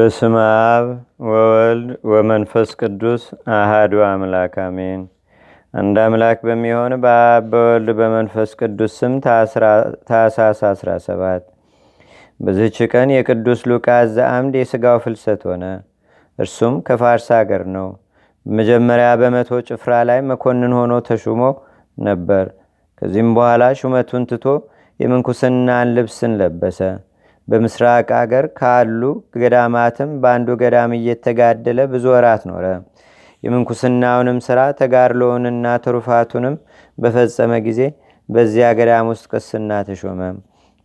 በስመ አብ ወወልድ ወመንፈስ ቅዱስ አሃዱ አምላክ አሜን። አንድ አምላክ በሚሆን በአብ በወልድ በመንፈስ ቅዱስ ስም ታኅሳስ 17 በዚህች ቀን የቅዱስ ሉቃስ ዘአምድ የሥጋው ፍልሰት ሆነ። እርሱም ከፋርስ አገር ነው። መጀመሪያ በመቶ ጭፍራ ላይ መኮንን ሆኖ ተሹሞ ነበር። ከዚህም በኋላ ሹመቱን ትቶ የምንኩስናን ልብስን ለበሰ። በምስራቅ አገር ካሉ ገዳማትም በአንዱ ገዳም እየተጋደለ ብዙ ወራት ኖረ። የምንኩስናውንም ሥራ ተጋድሎውንና ትሩፋቱንም በፈጸመ ጊዜ በዚያ ገዳም ውስጥ ቅስና ተሾመ።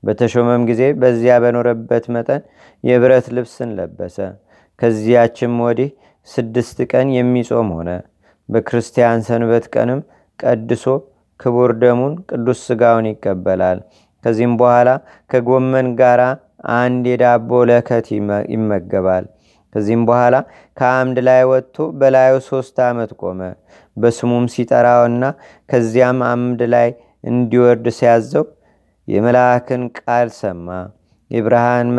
በተሾመም ጊዜ በዚያ በኖረበት መጠን የብረት ልብስን ለበሰ። ከዚያችም ወዲህ ስድስት ቀን የሚጾም ሆነ። በክርስቲያን ሰንበት ቀንም ቀድሶ ክቡር ደሙን ቅዱስ ስጋውን ይቀበላል። ከዚህም በኋላ ከጎመን ጋራ አንድ የዳቦ ለከት ይመገባል። ከዚህም በኋላ ከአምድ ላይ ወጥቶ በላዩ ሶስት ዓመት ቆመ። በስሙም ሲጠራውና ከዚያም አምድ ላይ እንዲወርድ ሲያዘው የመልአክን ቃል ሰማ። የብርሃን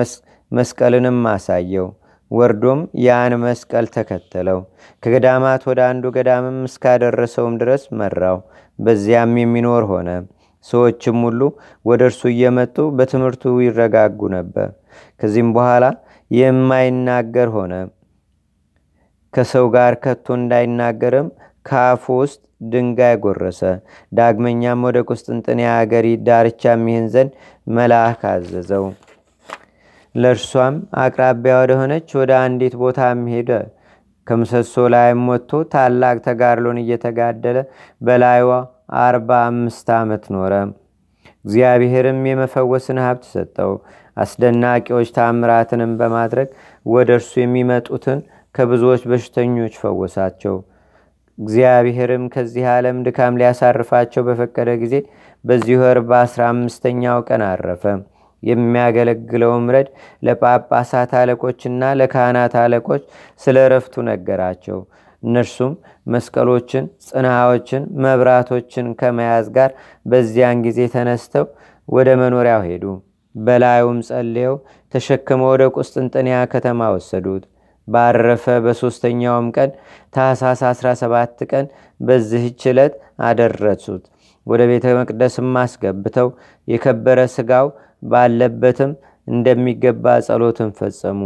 መስቀልንም አሳየው። ወርዶም ያን መስቀል ተከተለው። ከገዳማት ወደ አንዱ ገዳምም እስካደረሰውም ድረስ መራው። በዚያም የሚኖር ሆነ። ሰዎችም ሁሉ ወደ እርሱ እየመጡ በትምህርቱ ይረጋጉ ነበር። ከዚህም በኋላ የማይናገር ሆነ። ከሰው ጋር ከቶ እንዳይናገርም ከአፉ ውስጥ ድንጋይ ጎረሰ። ዳግመኛም ወደ ቁስጥንጥንያ አገር ዳርቻ የሚህን ዘንድ መልአክ አዘዘው። ለእርሷም አቅራቢያ ወደሆነች ወደ አንዲት ቦታ ሄደ። ከምሰሶ ላይም ወጥቶ ታላቅ ተጋድሎን እየተጋደለ በላይዋ አርባ አምስት ዓመት ኖረ። እግዚአብሔርም የመፈወስን ሀብት ሰጠው። አስደናቂዎች ታምራትንም በማድረግ ወደ እርሱ የሚመጡትን ከብዙዎች በሽተኞች ፈወሳቸው። እግዚአብሔርም ከዚህ ዓለም ድካም ሊያሳርፋቸው በፈቀደ ጊዜ በዚህ ወር በአስራ አምስተኛው ቀን አረፈ። የሚያገለግለውም ረድ ለጳጳሳት አለቆችና ለካህናት አለቆች ስለ እረፍቱ ነገራቸው። እነርሱም መስቀሎችን፣ ጽንሃዎችን፣ መብራቶችን ከመያዝ ጋር በዚያን ጊዜ ተነስተው ወደ መኖሪያው ሄዱ። በላዩም ጸልየው ተሸክመው ወደ ቁስጥንጥንያ ከተማ ወሰዱት። ባረፈ በሦስተኛውም ቀን ታኅሳስ 17 ቀን በዚህች ዕለት አደረሱት። ወደ ቤተ መቅደስም አስገብተው የከበረ ሥጋው ባለበትም እንደሚገባ ጸሎትን ፈጸሙ።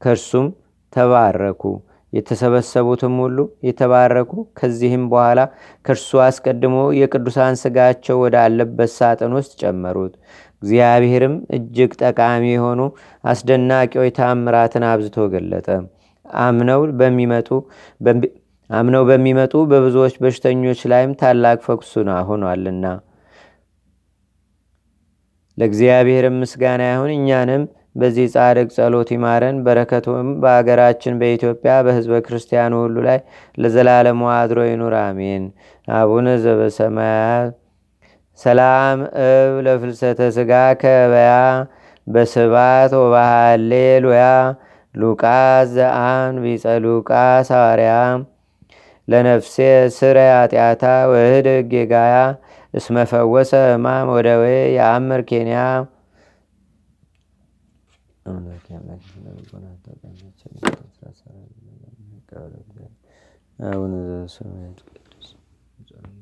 ከእርሱም ተባረኩ። የተሰበሰቡትም ሁሉ የተባረኩ። ከዚህም በኋላ ከእርሱ አስቀድሞ የቅዱሳን ስጋቸው ወዳለበት ሳጥን ውስጥ ጨመሩት። እግዚአብሔርም እጅግ ጠቃሚ የሆኑ አስደናቂዎች ታምራትን አብዝቶ ገለጠ። አምነው በሚመጡ አምነው በሚመጡ በብዙዎች በሽተኞች ላይም ታላቅ ፈኩሱና ሆኗልና ለእግዚአብሔርም ምስጋና ይሁን። እኛንም በዚህ ጻድቅ ጸሎት ይማረን። በረከቱም በአገራችን በኢትዮጵያ በህዝበ ክርስቲያኑ ሁሉ ላይ ለዘላለሙ አድሮ ይኑር፣ አሜን። አቡነ ዘበሰማያት ሰላም እብ ለፍልሰተ ስጋ ከበያ በስባት ወባሃሌሉያ ሉቃስ ዘአን ቢጸ ሉቃስ ሐዋርያ ለነፍሴ ስረ ኃጢአታ ወህድ ጌጋያ እስመፈወሰ ህማም ወደዌ የአምር ኬንያ። ዘበሰማያት